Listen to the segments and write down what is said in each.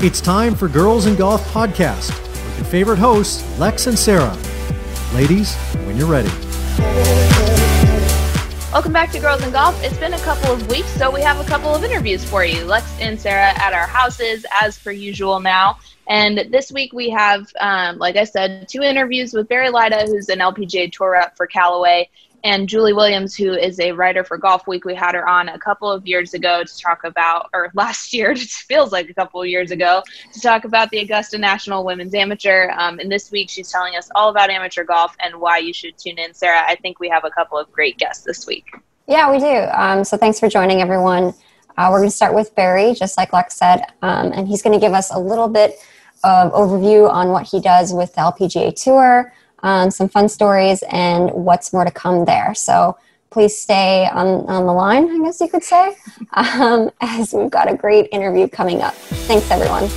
It's time for Girls in Golf Podcast with your favorite hosts, Lex and Sarah. Ladies, when you're ready. Welcome back to Girls in Golf. It's been a couple of weeks, so we have a couple of interviews for you. Lex and Sarah at our houses, as per usual now. And this week we have, um, like I said, two interviews with Barry Lyda, who's an LPGA Tour rep for Callaway, and Julie Williams, who is a writer for Golfweek. We had her on a couple of years ago to talk about, or last year, it feels like a couple of years ago, to talk about the Augusta National Women's Amateur. Um, and this week, she's telling us all about amateur golf and why you should tune in. Sarah, I think we have a couple of great guests this week. Yeah, we do. Um, so thanks for joining, everyone. Uh, we're going to start with Barry, just like Lex said, um, and he's going to give us a little bit of overview on what he does with the LPGA Tour um, some fun stories, and what's more to come there. So please stay on, on the line, I guess you could say, um, as we've got a great interview coming up. Thanks, everyone.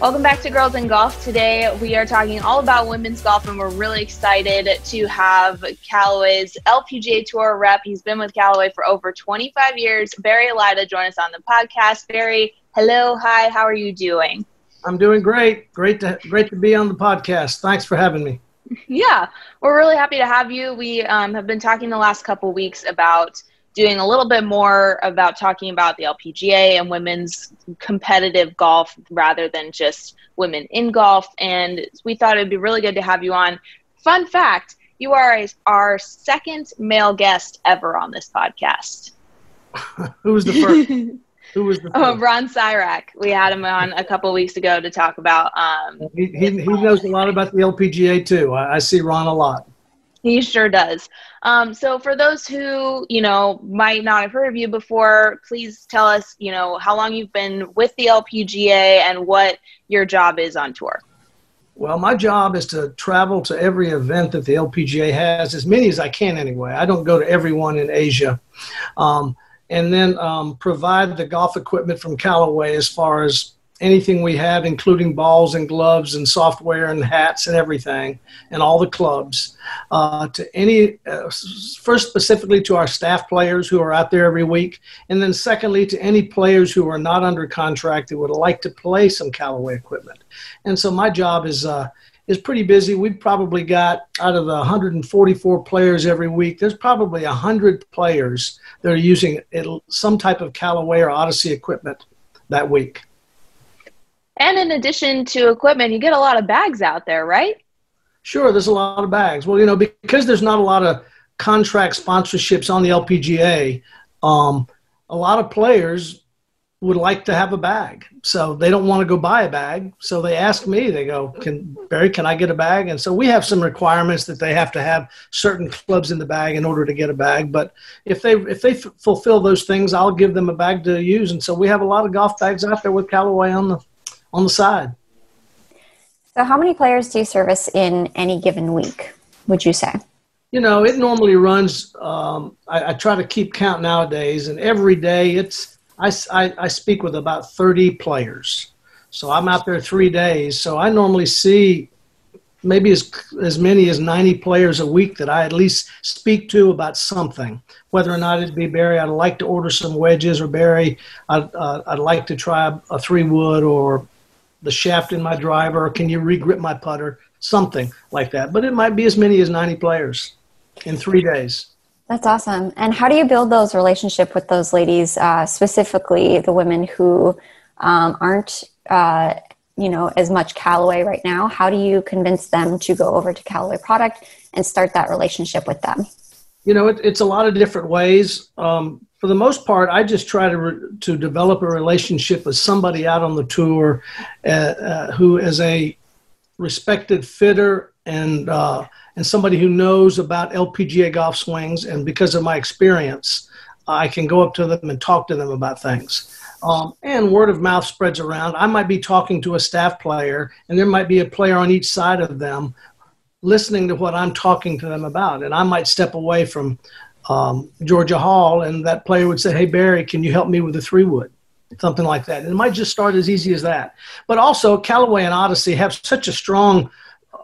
Welcome back to Girls in Golf. Today we are talking all about women's golf, and we're really excited to have Callaway's LPGA Tour rep. He's been with Callaway for over 25 years. Barry Lyda join us on the podcast. Barry, hello, hi, how are you doing? I'm doing great. Great to great to be on the podcast. Thanks for having me. Yeah, we're really happy to have you. We um, have been talking the last couple weeks about doing a little bit more about talking about the LPGA and women's competitive golf rather than just women in golf. And we thought it'd be really good to have you on. Fun fact: you are a, our second male guest ever on this podcast. Who was the first? Who was the? Oh, Ron Sirak. We had him on a couple weeks ago to talk about. Um, he, he, he knows a lot about the LPGA too. I, I see Ron a lot. He sure does. Um, so, for those who you know might not have heard of you before, please tell us, you know, how long you've been with the LPGA and what your job is on tour. Well, my job is to travel to every event that the LPGA has, as many as I can anyway. I don't go to everyone in Asia. Um, and then um, provide the golf equipment from Callaway as far as anything we have, including balls and gloves and software and hats and everything, and all the clubs, uh, to any, uh, first specifically to our staff players who are out there every week, and then secondly to any players who are not under contract that would like to play some Callaway equipment. And so my job is, uh, is pretty busy. We've probably got out of the 144 players every week, there's probably 100 players that are using some type of Callaway or Odyssey equipment that week. And in addition to equipment, you get a lot of bags out there, right? Sure, there's a lot of bags. Well, you know, because there's not a lot of contract sponsorships on the LPGA, um, a lot of players would like to have a bag. So they don't want to go buy a bag. So they ask me, they go, Can Barry, can I get a bag? And so we have some requirements that they have to have certain clubs in the bag in order to get a bag. But if they if they f- fulfill those things, I'll give them a bag to use. And so we have a lot of golf bags out there with Callaway on the on the side. So how many players do you service in any given week, would you say? You know, it normally runs um, I, I try to keep count nowadays and every day it's I, I, I speak with about 30 players. So I'm out there three days. So I normally see maybe as, as many as 90 players a week that I at least speak to about something. Whether or not it'd be Barry, I'd like to order some wedges, or Barry, I'd, uh, I'd like to try a three wood or the shaft in my driver, or can you regrip my putter? Something like that. But it might be as many as 90 players in three days. That's awesome. And how do you build those relationship with those ladies, uh, specifically the women who um, aren't, uh, you know, as much Callaway right now? How do you convince them to go over to Callaway product and start that relationship with them? You know, it, it's a lot of different ways. Um, for the most part, I just try to re- to develop a relationship with somebody out on the tour uh, uh who is a respected fitter and uh, and somebody who knows about LPGA golf swings, and because of my experience, I can go up to them and talk to them about things. Um, and word of mouth spreads around. I might be talking to a staff player, and there might be a player on each side of them listening to what I'm talking to them about. And I might step away from um, Georgia Hall, and that player would say, Hey, Barry, can you help me with the three wood? Something like that. And it might just start as easy as that. But also, Callaway and Odyssey have such a strong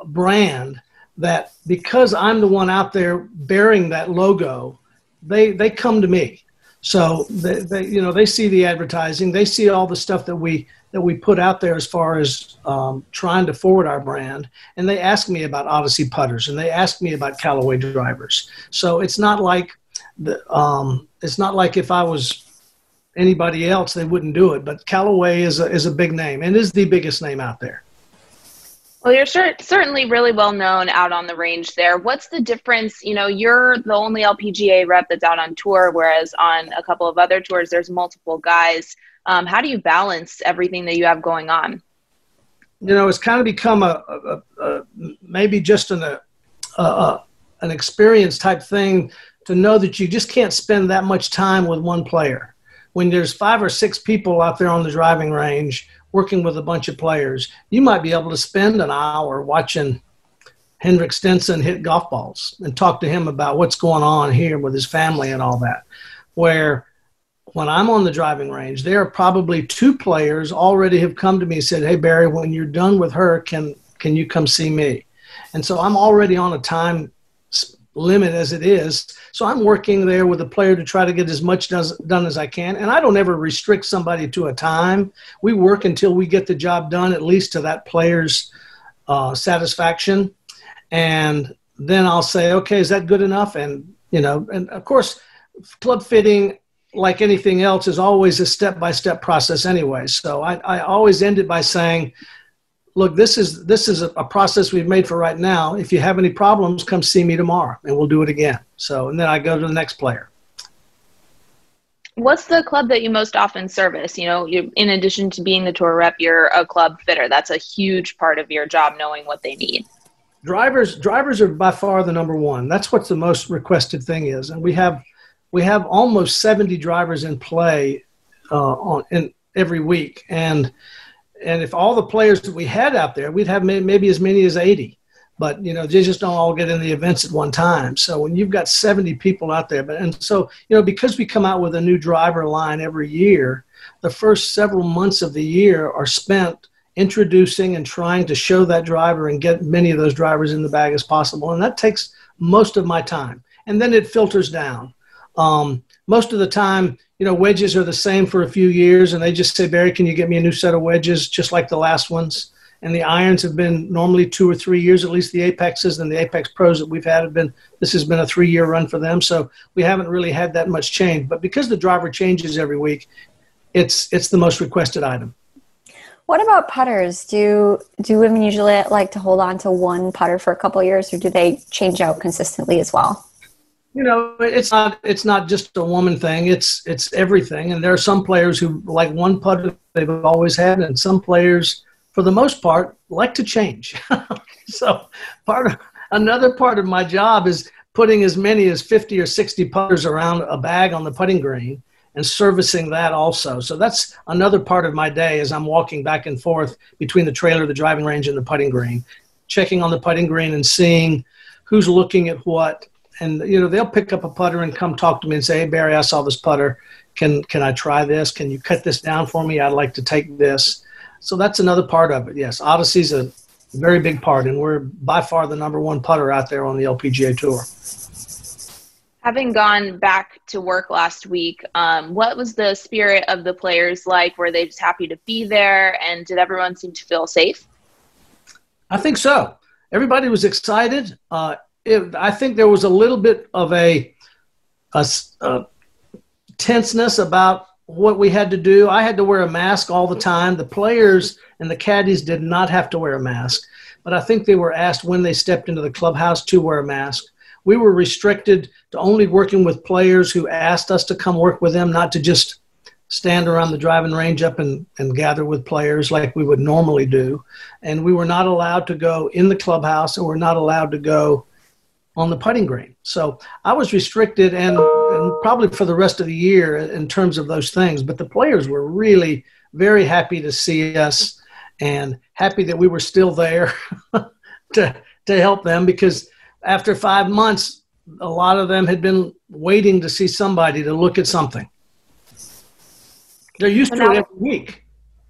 brand that because I'm the one out there bearing that logo, they they come to me. So they, they you know they see the advertising, they see all the stuff that we that we put out there as far as um, trying to forward our brand. And they ask me about Odyssey putters and they ask me about Callaway drivers. So it's not like the, um, it's not like if I was anybody else, they wouldn't do it. But Callaway is a, is a big name and is the biggest name out there. Well, you're certainly really well known out on the range there. What's the difference? You know, you're the only LPGA rep that's out on tour, whereas on a couple of other tours, there's multiple guys. Um, how do you balance everything that you have going on? You know, it's kind of become a, a, a maybe just an, a, an experience type thing to know that you just can't spend that much time with one player. When there's five or six people out there on the driving range working with a bunch of players, you might be able to spend an hour watching Henrik Stenson hit golf balls and talk to him about what's going on here with his family and all that. Where when I'm on the driving range, there are probably two players already have come to me and said, "Hey Barry, when you're done with her, can can you come see me?" And so I'm already on a time limit as it is. So I'm working there with a player to try to get as much does, done as I can. And I don't ever restrict somebody to a time. We work until we get the job done, at least to that player's uh, satisfaction. And then I'll say, okay, is that good enough? And, you know, and of course, club fitting, like anything else, is always a step by step process anyway. So I, I always end it by saying, look, this is this is a, process we've made for right now. If you have any problems, come see me tomorrow, and we'll do it again. So, and then I go to the next player. What's the club that you most often service? You know, you in addition to being the tour rep, you're a club fitter. That's a huge part of your job, knowing what they need. Drivers, drivers are by far the number one. That's what the most requested thing is, and we have we have almost seventy drivers in play uh, on in every week, and and if all the players that we had out there, we'd have maybe as many as 80. But you know, they just don't all get in the events at one time. So when you've got 70 people out there, but and so you know, because we come out with a new driver line every year, the first several months of the year are spent introducing and trying to show that driver and get many of those drivers in the bag as possible. And that takes most of my time. And then it filters down. Um, most of the time, you know, wedges are the same for a few years, and they just say, Barry, can you get me a new set of wedges, just like the last ones? And the irons have been normally two or three years, at least the Apexes and the Apex Pros that we've had have been, this has been a three year run for them. So we haven't really had that much change. But because the driver changes every week, it's, it's the most requested item. What about putters? Do do women usually like to hold on to one putter for a couple years, or do they change out consistently as well? You know it's not it's not just a woman thing. It's it's everything. And there are some players who like one putter they've always had. And some players for the most part like to change. So part of another part of my job is putting as many as 50 or 60 putters around a bag on the putting green and servicing that also. So that's another part of my day as i'm walking back and forth between the trailer the driving range and the putting green. Checking on the putting green and seeing who's looking at what and you know they'll pick up a putter and come talk to me and say, "Hey Barry, I saw this putter. Can can I try this? Can you cut this down for me? I'd like to take this." So that's another part of it. Yes, Odyssey's a very big part, and we're by far the number one putter out there on the LPGA tour. Having gone back to work last week, um, what was the spirit of the players like? Were they just happy to be there, and did everyone seem to feel safe? I think so. Everybody was excited. Uh, it, I think there was a little bit of a, a, a tenseness about what we had to do. I had to wear a mask all the time. The players and the caddies did not have to wear a mask, but I think they were asked when they stepped into the clubhouse to wear a mask. We were restricted to only working with players who asked us to come work with them, not to just stand around the driving range up and, and gather with players like we would normally do. And we were not allowed to go in the clubhouse and we're not allowed to go on the putting green. So I was restricted and, and, probably for the rest of the year in terms of those things. But the players were really very happy to see us and happy that we were still there to, to help them because after five months, a lot of them had been waiting to see somebody to look at something. They're used to it every week.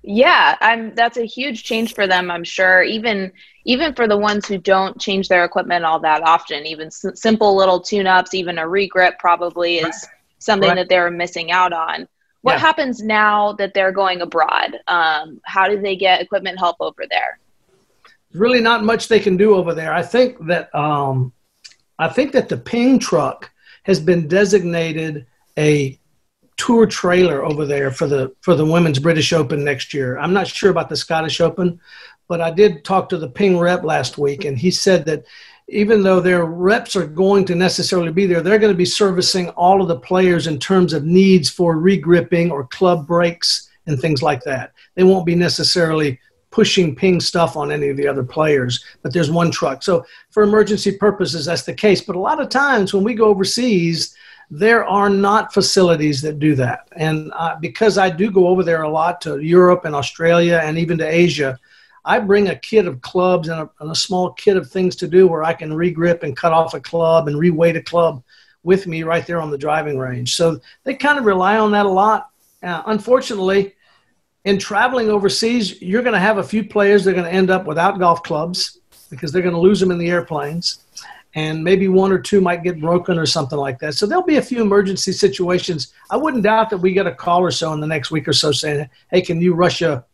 Yeah, I'm that's a huge change for them, I'm sure. Even even for the ones who don't change their equipment all that often, even s- simple little tune-ups, even a regrip probably is something right. that they're missing out on. What Yeah. happens now that they're going abroad? Um, how do they get equipment help over there? really not much they can do over there. I think that um, I think that the Ping truck has been designated a tour trailer over there for the for the women's British Open next year. I'm not sure about the Scottish Open, but I did talk to the Ping rep last week, and he said that even though their reps are going to necessarily be there, they're going to be servicing all of the players in terms of needs for regripping or club breaks and things like that. They won't be necessarily pushing ping stuff on any of the other players, but there's one truck. So for emergency purposes, that's the case. But a lot of times when we go overseas, there are not facilities that do that. And uh, because I do go over there a lot to Europe and Australia and even to Asia, I bring a kit of clubs and a, and a small kit of things to do where I can regrip and cut off a club and reweight a club with me right there on the driving range. So they kind of rely on that a lot. Uh, unfortunately, in traveling overseas, you're going to have a few players that are going to end up without golf clubs because they're going to lose them in the airplanes. And maybe one or two might get broken or something like that. So there'll be a few emergency situations. I wouldn't doubt that we get a call or so in the next week or so saying, hey, can you rush a,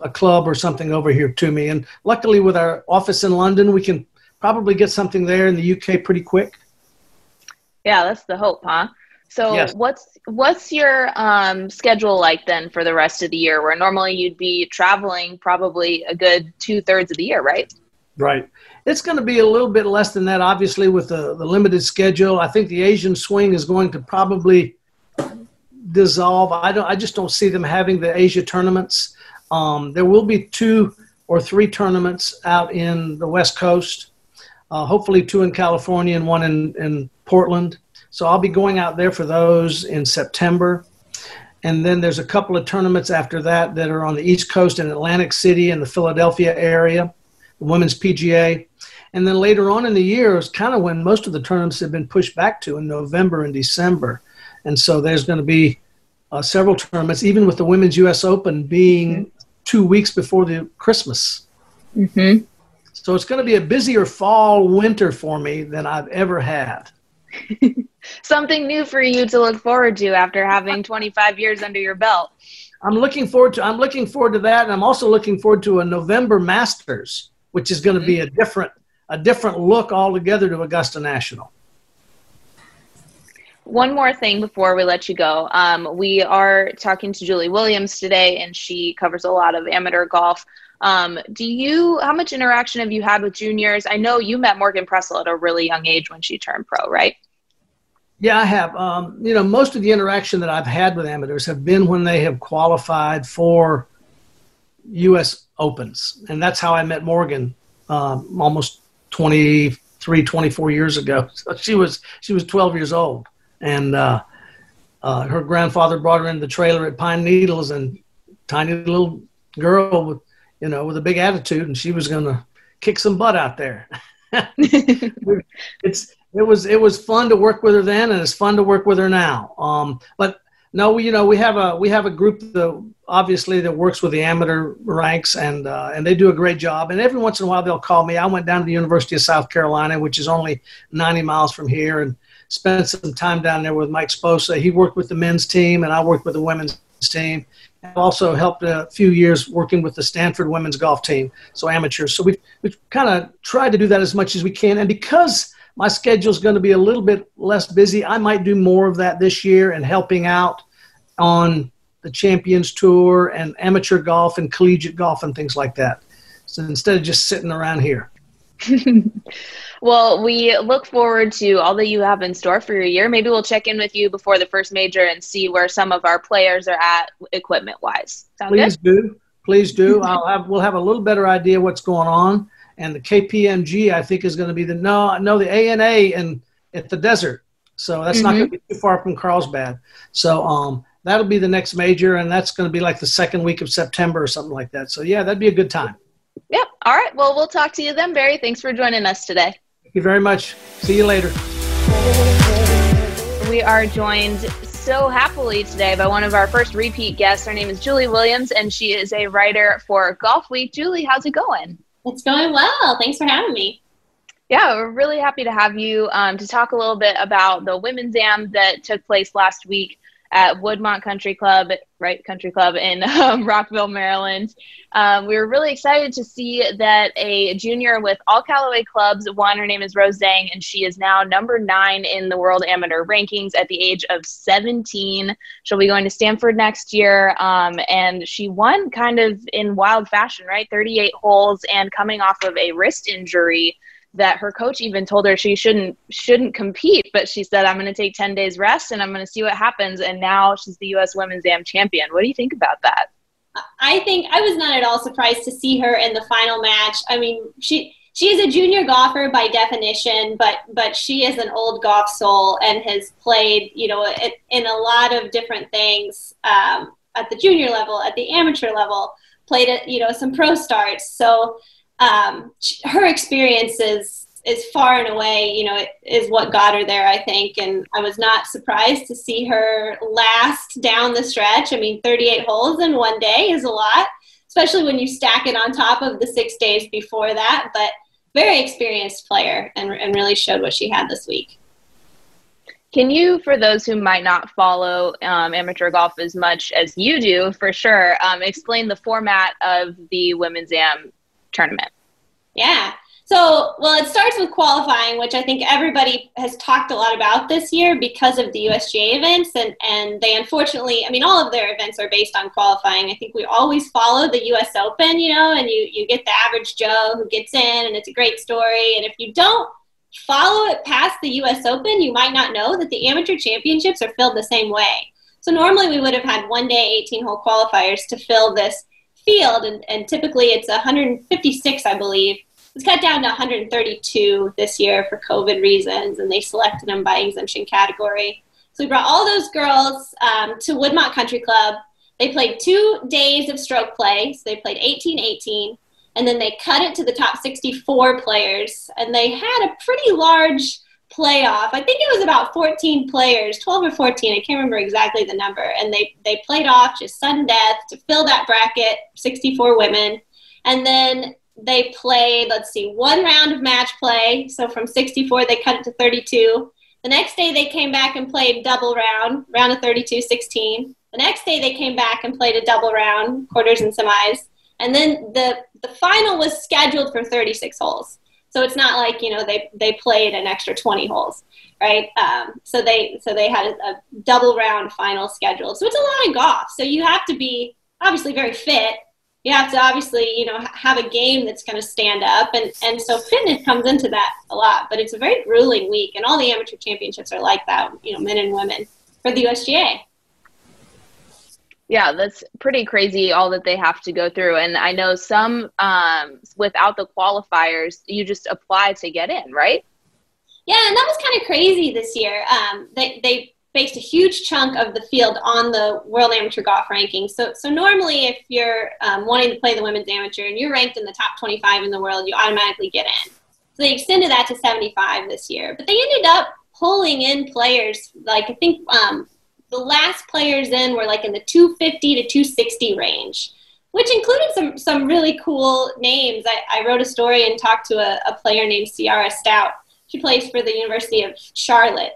a club or something over here to me? And luckily, with our office in London, we can probably get something there in the UK pretty quick. Yeah, that's the hope, huh? So Yes. what's what's your um, schedule like then for the rest of the year? Where normally you'd be traveling probably a good two thirds of the year, right? Right. It's going to be a little bit less than that, obviously, with the, the limited schedule. I think the Asian swing is going to probably dissolve. I don't. I just don't see them having the Asia tournaments. Um, there will be two or three tournaments out in the West Coast. Uh, hopefully, two in California and one in, in Portland. So I'll be going out there for those in September. And then there's a couple of tournaments after that that are on the East Coast in Atlantic City and the Philadelphia area, the Women's PGA. And then later on in the year is kind of when most of the tournaments have been pushed back to in November and December. And so there's going to be uh, several tournaments, even with the Women's U.S. Open being two weeks before the Christmas. Mm-hmm. So it's going to be a busier fall winter for me than I've ever had. Something new for you to look forward to after having 25 years under your belt. I'm looking forward to I'm looking forward to that, and I'm also looking forward to a November Masters, which is going to be a different a different look altogether to Augusta National. One more thing before we let you go. Um, we are talking to Julie Williams today, and she covers a lot of amateur golf. Um, do you? How much interaction have you had with juniors? I know you met Morgan Pressel at a really young age when she turned pro, right? Yeah, I have. Um, you know, most of the interaction that I've had with amateurs have been when they have qualified for U.S. Opens, and that's how I met Morgan um, almost 23, 24 years ago. So she was she was 12 years old, and uh, uh, her grandfather brought her in the trailer at Pine Needles, and tiny little girl with you know with a big attitude, and she was going to kick some butt out there. it's it was it was fun to work with her then, and it's fun to work with her now. Um, but no, we, you know we have a we have a group that obviously that works with the amateur ranks, and uh, and they do a great job. And every once in a while they'll call me. I went down to the University of South Carolina, which is only 90 miles from here, and spent some time down there with Mike Sposa. He worked with the men's team, and I worked with the women's team. I've also helped a few years working with the Stanford women's golf team, so amateurs. So we've, we've kind of tried to do that as much as we can. And because my schedule is going to be a little bit less busy, I might do more of that this year and helping out on the Champions Tour and amateur golf and collegiate golf and things like that. So instead of just sitting around here. Well, we look forward to all that you have in store for your year. Maybe we'll check in with you before the first major and see where some of our players are at equipment wise. Sound Please good? do. Please do. I'll have we'll have a little better idea what's going on. And the KPMG I think is going to be the no no the ANA and at the desert. So that's not going to be too far from Carlsbad. So um that'll be the next major and that's going to be like the second week of September or something like that. So yeah, that'd be a good time. Yep. All right. Well, we'll talk to you then, Barry. Thanks for joining us today. Thank you very much. See you later. We are joined so happily today by one of our first repeat guests. Her name is Julie Williams, and she is a writer for Golfweek. Julie, how's it going? It's going well. Thanks for having me. Yeah, we're really happy to have you um, to talk a little bit about the women's am that took place last week. At Woodmont Country Club, right? Country Club in um, Rockville, Maryland. Um, we were really excited to see that a junior with all Callaway clubs won. Her name is Rose Zhang, and she is now number nine in the world amateur rankings at the age of 17. She'll be going to Stanford next year, um, and she won kind of in wild fashion, right? 38 holes and coming off of a wrist injury that her coach even told her she shouldn't shouldn't compete but she said i'm going to take 10 days rest and i'm going to see what happens. And now she's the us women's am champion. What do you think about that? I think i was not at all surprised to see her in the final match. I mean she she is a junior golfer by definition but but she is an old golf soul and has played you know in a lot of different things um, at the junior level at the amateur level played you know some pro starts. So um, her experience is is far and away, you know, is what got her there, I think. And I was not surprised to see her last down the stretch. I mean, 38 holes in one day is a lot, especially when you stack it on top of the six days before that. But very experienced player and, and really showed what she had this week. Can you, for those who might not follow um, amateur golf as much as you do, for sure, um, explain the format of the Women's Am tournament? Yeah. So, well, it starts with qualifying, which I think everybody has talked a lot about this year because of the USGA events. And, and they unfortunately, I mean, all of their events are based on qualifying. I think we always follow the US Open, you know, and you, you get the average Joe who gets in, and it's a great story. And if you don't follow it past the US Open, you might not know that the amateur championships are filled the same way. So, normally we would have had one day 18 hole qualifiers to fill this field, and, and typically it's 156, I believe. It's cut down to 132 this year for COVID reasons, and they selected them by exemption category. So we brought all those girls um, to Woodmont Country Club. They played two days of stroke play, so they played 18 18, and then they cut it to the top 64 players, and they had a pretty large playoff. I think it was about 14 players, 12 or 14. I can't remember exactly the number. And they, they played off just sudden death to fill that bracket, 64 women. And then they played, let's see, one round of match play. So from 64, they cut it to 32. The next day, they came back and played double round, round of 32, 16. The next day, they came back and played a double round, quarters and semis. And then the, the final was scheduled for 36 holes. So it's not like you know they they played an extra 20 holes, right? Um, so they so they had a, a double round final schedule. So it's a lot of golf. So you have to be obviously very fit. You have to obviously you know have a game that's going to stand up, and and so fitness comes into that a lot. But it's a very grueling week, and all the amateur championships are like that. You know, men and women for the USGA yeah that's pretty crazy all that they have to go through. And i know some um, without the qualifiers you just apply to get in right? Yeah and that was kind of crazy this year. Um, they, they based a huge chunk of the field on the world amateur golf rankings. So, so normally if you're um, wanting to play the women's amateur and you're ranked in the top 25 in the world you automatically get in. So they extended that to 75 this year. But they ended up pulling in players like i think um, the last players in were like in the 250 to 260 range, which included some some really cool names. I, I wrote a story and talked to a, a player named Ciara Stout. She plays for the University of Charlotte,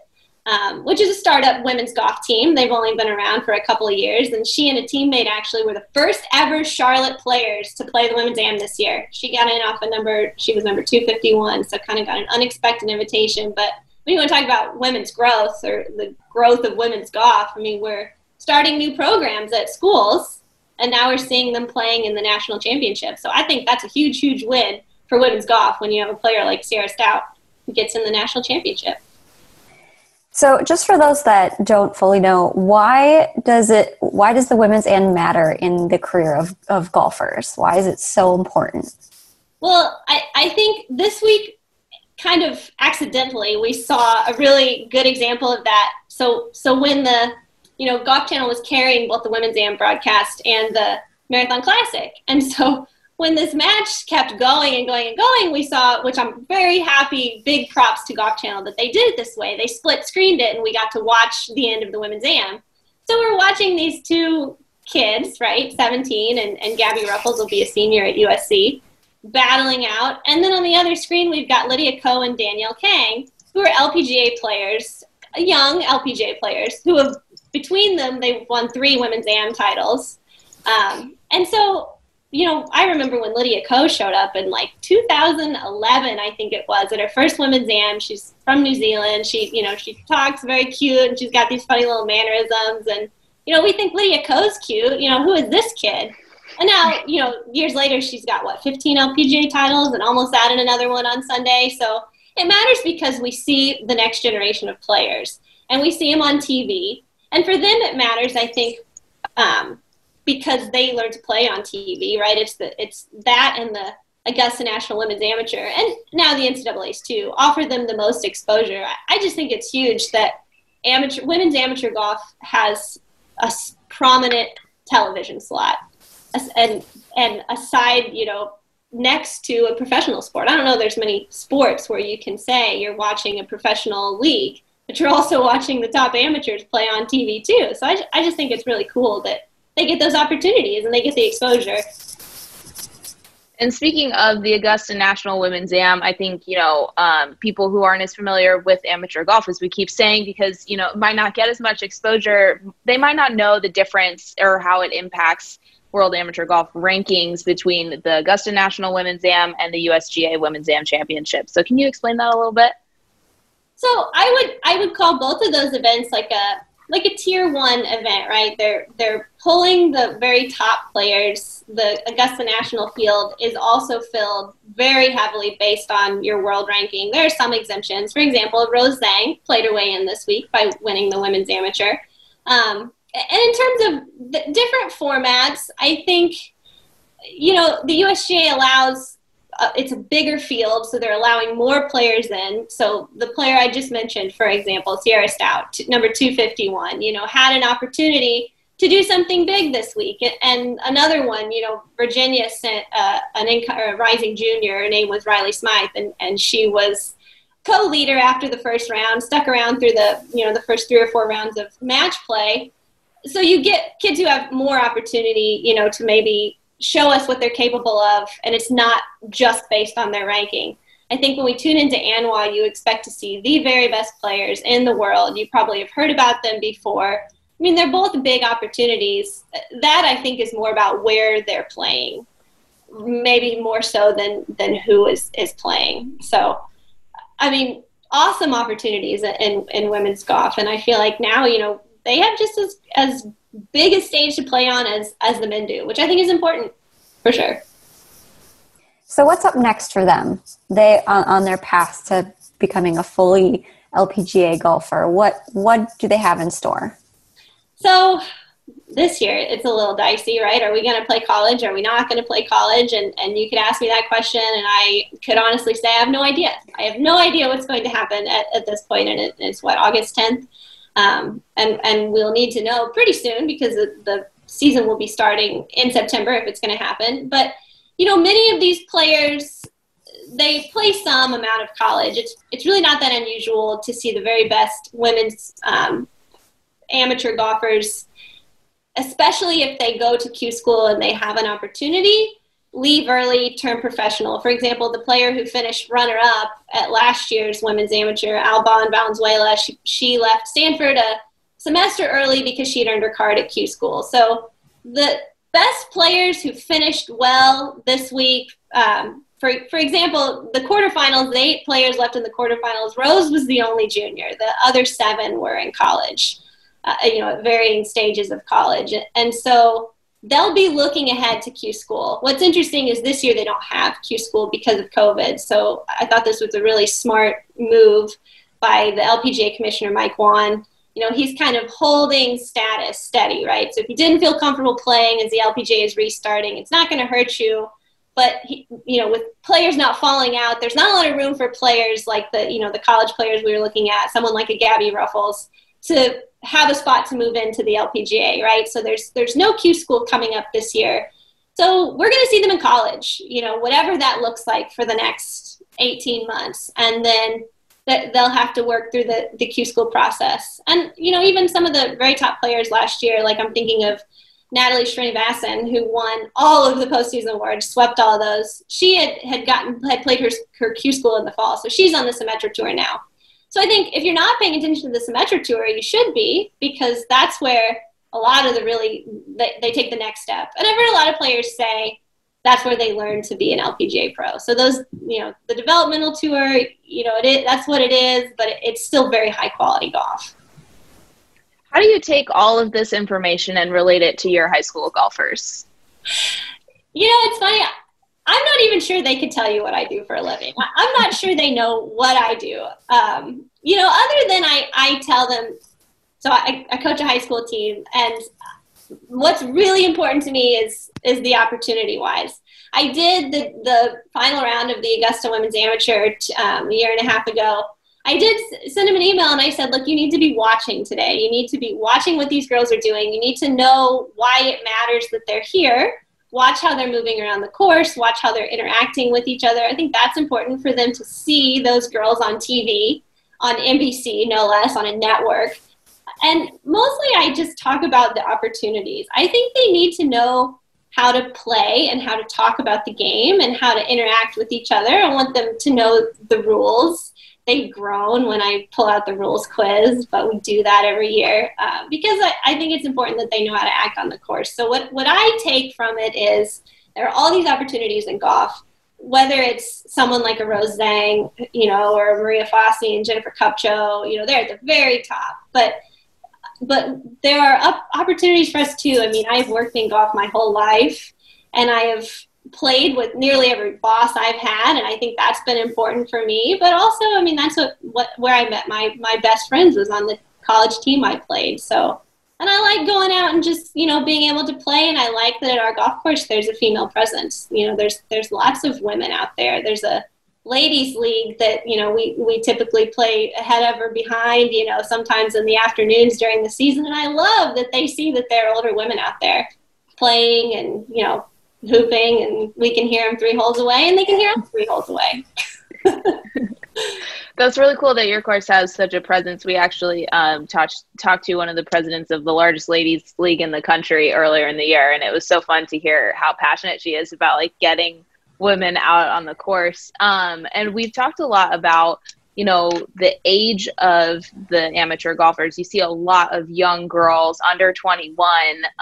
um, which is a startup women's golf team. They've only been around for a couple of years, and she and a teammate actually were the first ever Charlotte players to play the women's am this year. She got in off a number. She was number 251, so kind of got an unexpected invitation, but when you want to talk about women's growth or the growth of women's golf, I mean, we're starting new programs at schools, and now we're seeing them playing in the national championship. So I think that's a huge, huge win for women's golf when you have a player like Ciara Stout who gets in the national championship. So, just for those that don't fully know, why does it? Why does the women's end matter in the career of, of golfers? Why is it so important? Well, I, I think this week kind of accidentally we saw a really good example of that. So so when the you know Golf Channel was carrying both the women's AM broadcast and the Marathon Classic, and so when this match kept going and going and going, we saw, which I'm very happy, big props to Golf Channel that they did it this way. They split screened it, and we got to watch the end of the women's AM. So we're watching these two kids, right, 17, and, and Gabby Ruffels will be a senior at USC battling out. And then on the other screen, we've got Lydia Ko and Danielle Kang, who are LPGA players, young LPGA players, who have between them, they've won three women's AM titles. Um, and so, you know, I remember when Lydia Ko showed up in like 2011, I think it was, at her first women's AM. She's from New Zealand. She, you know, she talks very cute and she's got these funny little mannerisms. And, you know, we think Lydia Ko's cute. You know, who is this kid? And now, you know, years later, she's got what, 15 LPGA titles and almost added another one on Sunday. So it matters because we see the next generation of players and we see them on TV. And for them, it matters, I think, um, because they learn to play on TV, right? It's the it's that and the Augusta National Women's Amateur, and now the NCAA's too, offer them the most exposure. I just think it's huge that amateur women's amateur golf has a prominent television slot, and and aside, you know, next to a professional sport. I don't know. There's many sports where you can say you're watching a professional league, but you're also watching the top amateurs play on TV too. So I, I just think it's really cool that they get those opportunities and they get the exposure. And speaking of the Augusta National Women's Am, I think, you know, um, people who aren't as familiar with amateur golf, as we keep saying, because, you know, might not get as much exposure, they might not know the difference or how it impacts World Amateur Golf rankings between the Augusta National Women's Am and the USGA Women's Am Championship. So can you explain that a little bit? So I would I would call both of those events like a like a tier one event, right? They're they're pulling the very top players. The Augusta National Field is also filled very heavily based on your world ranking. There are some exemptions. For example, Rose Zhang played her way in this week by winning the women's amateur. Um, and in terms of different formats, I think you know the USGA allows it's a bigger field, so they're allowing more players in. So the player I just mentioned, for example, Sierra Stout, number 251, you know, had an opportunity to do something big this week. And another one, you know, Virginia sent uh, an inc- a rising junior. Her name was Riley Smythe, and, and she was co-leader after the first round, stuck around through the you know the first three or four rounds of match play. So you get kids who have more opportunity, you know, to maybe show us what they're capable of, and it's not just based on their ranking. I think when we tune into ANWA, you expect to see the very best players in the world. You probably have heard about them before. I mean, they're both big opportunities. That I think is more about where they're playing, maybe more so than than who is is playing. So, I mean, awesome opportunities in in women's golf, and I feel like now you know they have just as as big a stage to play on as as the men do, which I think is important for sure. So what's up next for them? They on, on their path to becoming a fully LPGA golfer. What what do they have in store? So this year it's a little dicey, right? Are we going to play college? Are we not going to play college? And and you could ask me that question, and I could honestly say I have no idea. I have no idea what's going to happen at, at this point, and it, it's what August 10th. Um, and, and we'll need to know pretty soon because the, the season will be starting in September if it's going to happen. But, you know, many of these players, they play some amount of college. It's, it's really not that unusual to see the very best women's um, amateur golfers, especially if they go to Q school and they have an opportunity leave early, turn professional. For example, the player who finished runner up at last year's women's amateur, Albane Valenzuela, she, she left Stanford a semester early because she had earned her card at Q school. So the best players who finished well this week, um, for, for example, the quarterfinals, the eight players left in the quarterfinals, Rose was the only junior. The other seven were in college, uh, you know, at varying stages of college. And so they'll be looking ahead to Q School. What's interesting is this year they don't have Q School because of COVID. So I thought this was a really smart move by the LPGA commissioner, Mike Whan. You know, he's kind of holding status steady, right? So if you didn't feel comfortable playing as the LPGA is restarting, it's not going to hurt you. But he, you know, with players not falling out, there's not a lot of room for players like the you know the college players we were looking at, someone like a Gabby Ruffels, to have a spot to move into the LPGA, right? So there's there's no Q school coming up this year. So we're going to see them in college, you know, whatever that looks like for the next 18 months. And then that they'll have to work through the, the Q school process. And, you know, even some of the very top players last year, like I'm thinking of Natalie Srinivasan, who won all of the postseason awards, swept all of those. She had, had gotten, had played her, her Q school in the fall. So she's on the Symetra tour now. So I think if you're not paying attention to the Symetra Tour, you should be because that's where a lot of the really they, they take the next step. And I've heard a lot of players say that's where they learn to be an LPGA pro. So those, you know, the developmental tour, you know, it is, that's what it is, but it's still very high quality golf. How do you take all of this information and relate it to your high school golfers? You know, it's funny. I'm not even sure they could tell you what I do for a living. I'm not sure they know what I do. Um, you know, other than I, I tell them, so I, I coach a high school team and what's really important to me is is the opportunity wise. I did the the final round of the Augusta Women's Amateur um, a year and a half ago. I did send him an email and I said, look, you need to be watching today. You need to be watching what these girls are doing. You need to know why it matters that they're here. Watch how they're moving around the course. Watch how they're interacting with each other. I think that's important for them to see those girls on TV, on NBC, no less, on a network and mostly I just talk about the opportunities. I think they need to know how to play and how to talk about the game and how to interact with each other. I want them to know the rules. They've grown when I pull out the rules quiz, but we do that every year uh, because I, I think it's important that they know how to act on the course. So, what, what I take from it is there are all these opportunities in golf whether it's someone like a Rose Zhang, you know, or Maria Fassi and Jennifer Kupcho, you know, they're at the very top. But but there are opportunities for us too. I mean, I've worked in golf my whole life, and I have played with nearly every boss I've had, and I think that's been important for me. But also, I mean, that's what, what where I met my my best friends was on the college team I played. So, and I like going out and just you know being able to play, and I like that at our golf course there's a female presence. You know, there's there's lots of women out there. There's a ladies league that you know we we typically play ahead of or behind you know sometimes in the afternoons during the season and i love that they see that there are older women out there playing and you know hooping and we can hear them three holes away and they can hear us three holes away that's really cool that your course has such a presence we actually um, talked talked to one of the presidents of the largest ladies league in the country earlier in the year and it was so fun to hear how passionate she is about like getting women out on the course. Um, and we've talked a lot about, you know, the age of the amateur golfers. You see a lot of young girls under 21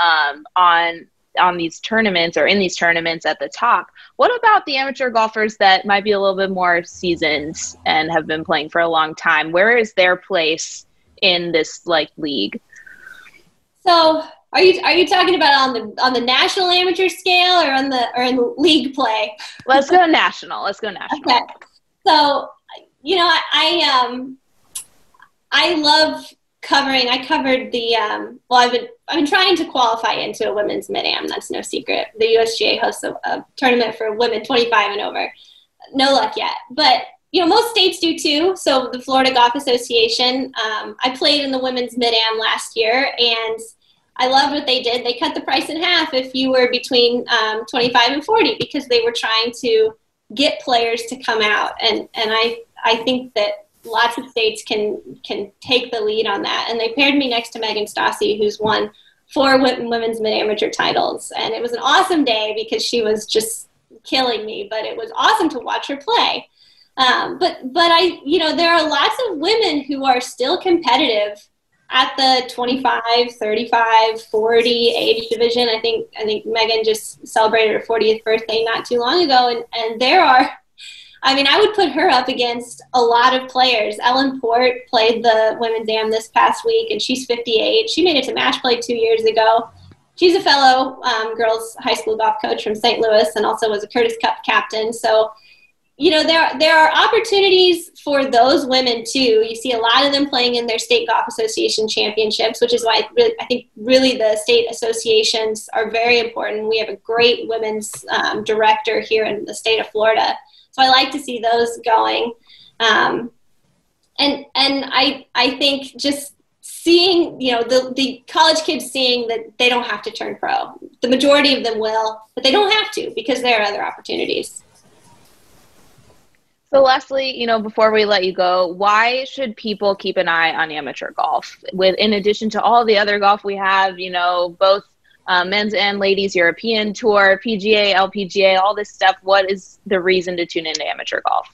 um, on on these tournaments or in these tournaments at the top. What about the amateur golfers that might be a little bit more seasoned and have been playing for a long time? Where is their place in this like league? So are you are you talking about on the on the national amateur scale or on the or in league play? Let's go national. Let's go national. Okay. So, you know, I, I um I love covering. I covered the um, well. I've been I've been trying to qualify into a women's mid am. That's no secret. The USGA hosts a, a tournament for women 25 and over. No luck yet, but you know most states do too. So the Florida Golf Association. Um, I played in the women's mid am last year, and I loved what they did. They cut the price in half if you were between um, 25 and 40 because they were trying to get players to come out. And, and I, I think that lots of states can, can take the lead on that. And they paired me next to Meghan Stasi, who's won four women's mid amateur titles. And it was an awesome day because she was just killing me, but it was awesome to watch her play. Um, but, but I, you know, there are lots of women who are still competitive at the 25 35 40 age division i think i think megan just celebrated her 40th birthday not too long ago and and there are i mean i would put her up against a lot of players. Ellen port played the women's am this past week and she's 58 she made it to match play two years ago. She's a fellow um, girls high school golf coach from st louis and also was a curtis cup captain. So you know there there are opportunities for those women too. You see a lot of them playing in their state golf association championships, which is why really, I think really the state associations are very important. We have a great women's um, director here in the state of Florida, so I like to see those going. Um, and and I I think just seeing you know the the college kids seeing that they don't have to turn pro. The majority of them will, but they don't have to because there are other opportunities. So, Leslie, you know, before we let you go, why should people keep an eye on amateur golf? With in addition to all the other golf we have, you know, both uh, men's and ladies European Tour, PGA, LPGA, all this stuff. What is the reason to tune into amateur golf?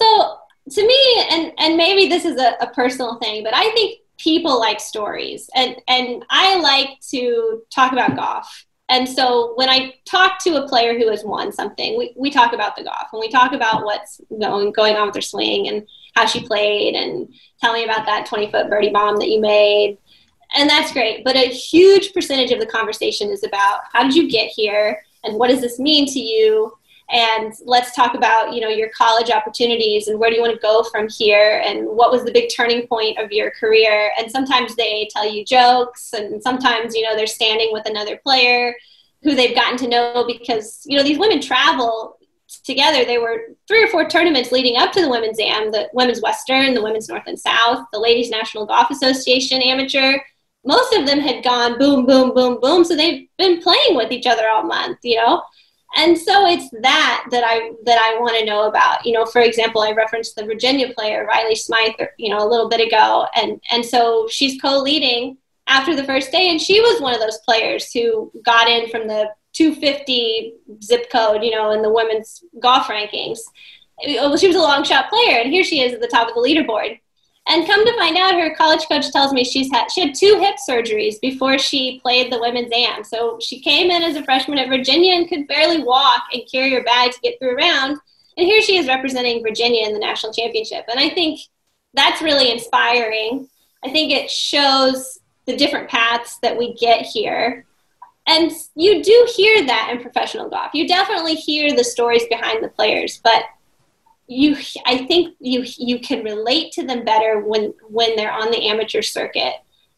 So to me, and and maybe this is a, a personal thing, but I think people like stories, and and I like to talk about golf. And so when I talk to a player who has won something, we, we talk about the golf and we talk about what's going going on with their swing and how she played and tell me about that 20 foot birdie bomb that you made. And that's great. But a huge percentage of the conversation is about how did you get here and what does this mean to you? And let's talk about, you know, your college opportunities and where do you want to go from here and what was the big turning point of your career. And sometimes they tell you jokes and sometimes, you know, they're standing with another player who they've gotten to know because, you know, these women travel together, There were three or four tournaments leading up to the Women's Am, the Women's Western, the Women's North and South, the Ladies National Golf Association Amateur. Most of them had gone boom, boom, boom, boom. So they've been playing with each other all month, you know? And so it's that that I that I want to know about. You know, for example, I referenced the Virginia player Riley Smythe, you know, a little bit ago, and and so she's co-leading after the first day, and she was one of those players who got in from the 250 zip code, you know, in the women's golf rankings. She was a long shot player, and here she is at the top of the leaderboard. And come to find out, her college coach tells me she's had she had two hip surgeries before she played the women's am. So she came in as a freshman at Virginia and could barely walk and carry her bag to get through a round. And here she is representing Virginia in the national championship. And I think that's really inspiring. I think it shows the different paths that we get here and you do hear that in professional golf. You definitely hear the stories behind the players, but you I think you you can relate to them better when when they're on the amateur circuit.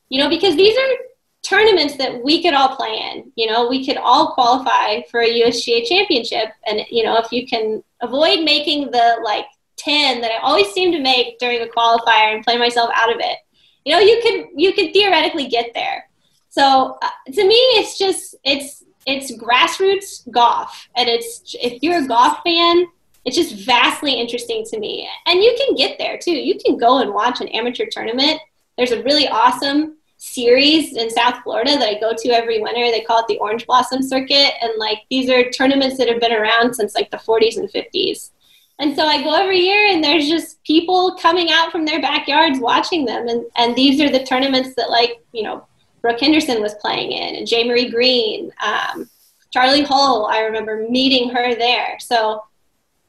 You know, because these are tournaments that we could all play in. You know, we could all qualify for a USGA championship and you know, if you can avoid making the like 10 that I always seem to make during a qualifier and play myself out of it. You know, you could you could theoretically get there so uh, to me, it's just it's it's grassroots golf, and it's if you're a golf fan, it's just vastly interesting to me. And you can get there too. You can go and watch an amateur tournament. There's a really awesome series in South Florida that I go to every winter. They call it the Orange Blossom Circuit, and like these are tournaments that have been around since like the 40s and 50s. And so I go every year, and there's just people coming out from their backyards watching them, and and these are the tournaments that like you know Brooke Henderson was playing in, and Jaye Marie Green, um, Charley Hull. I remember meeting her there. So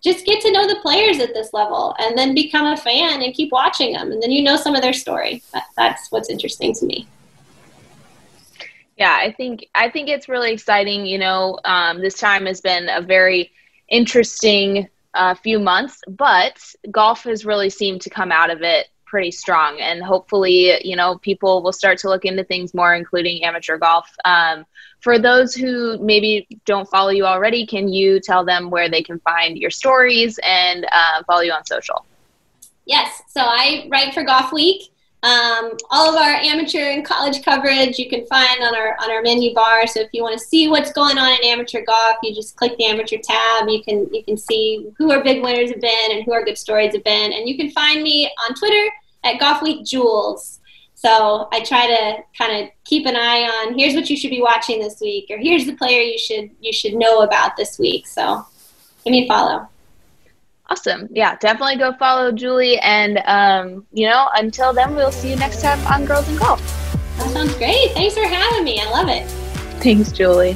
just get to know the players at this level, and then become a fan and keep watching them, and then you know some of their story. That, that's what's interesting to me. Yeah, I think I think it's really exciting. You know, um, this time has been a very interesting uh, few months, but golf has really seemed to come out of it pretty strong and hopefully you know people will start to look into things more including amateur golf um, for those who maybe don't follow you already can you tell them where they can find your stories and uh, follow you on social yes so i write for Golfweek um, all of our amateur and college coverage you can find on our on our menu bar. So if you want to see what's going on in amateur golf, you just click the amateur tab. You can you can see who our big winners have been and who our good stories have been. And you can find me on Twitter at Golfweek Jules. So I try to kind of keep an eye on here's what you should be watching this week, or here's the player you should you should know about this week. So give me a follow. Awesome. Yeah, definitely go follow Julie. And, um, you know, until then, we'll see you next time on Girls in Golf. That sounds great. Thanks for having me. I love it. Thanks, Julie.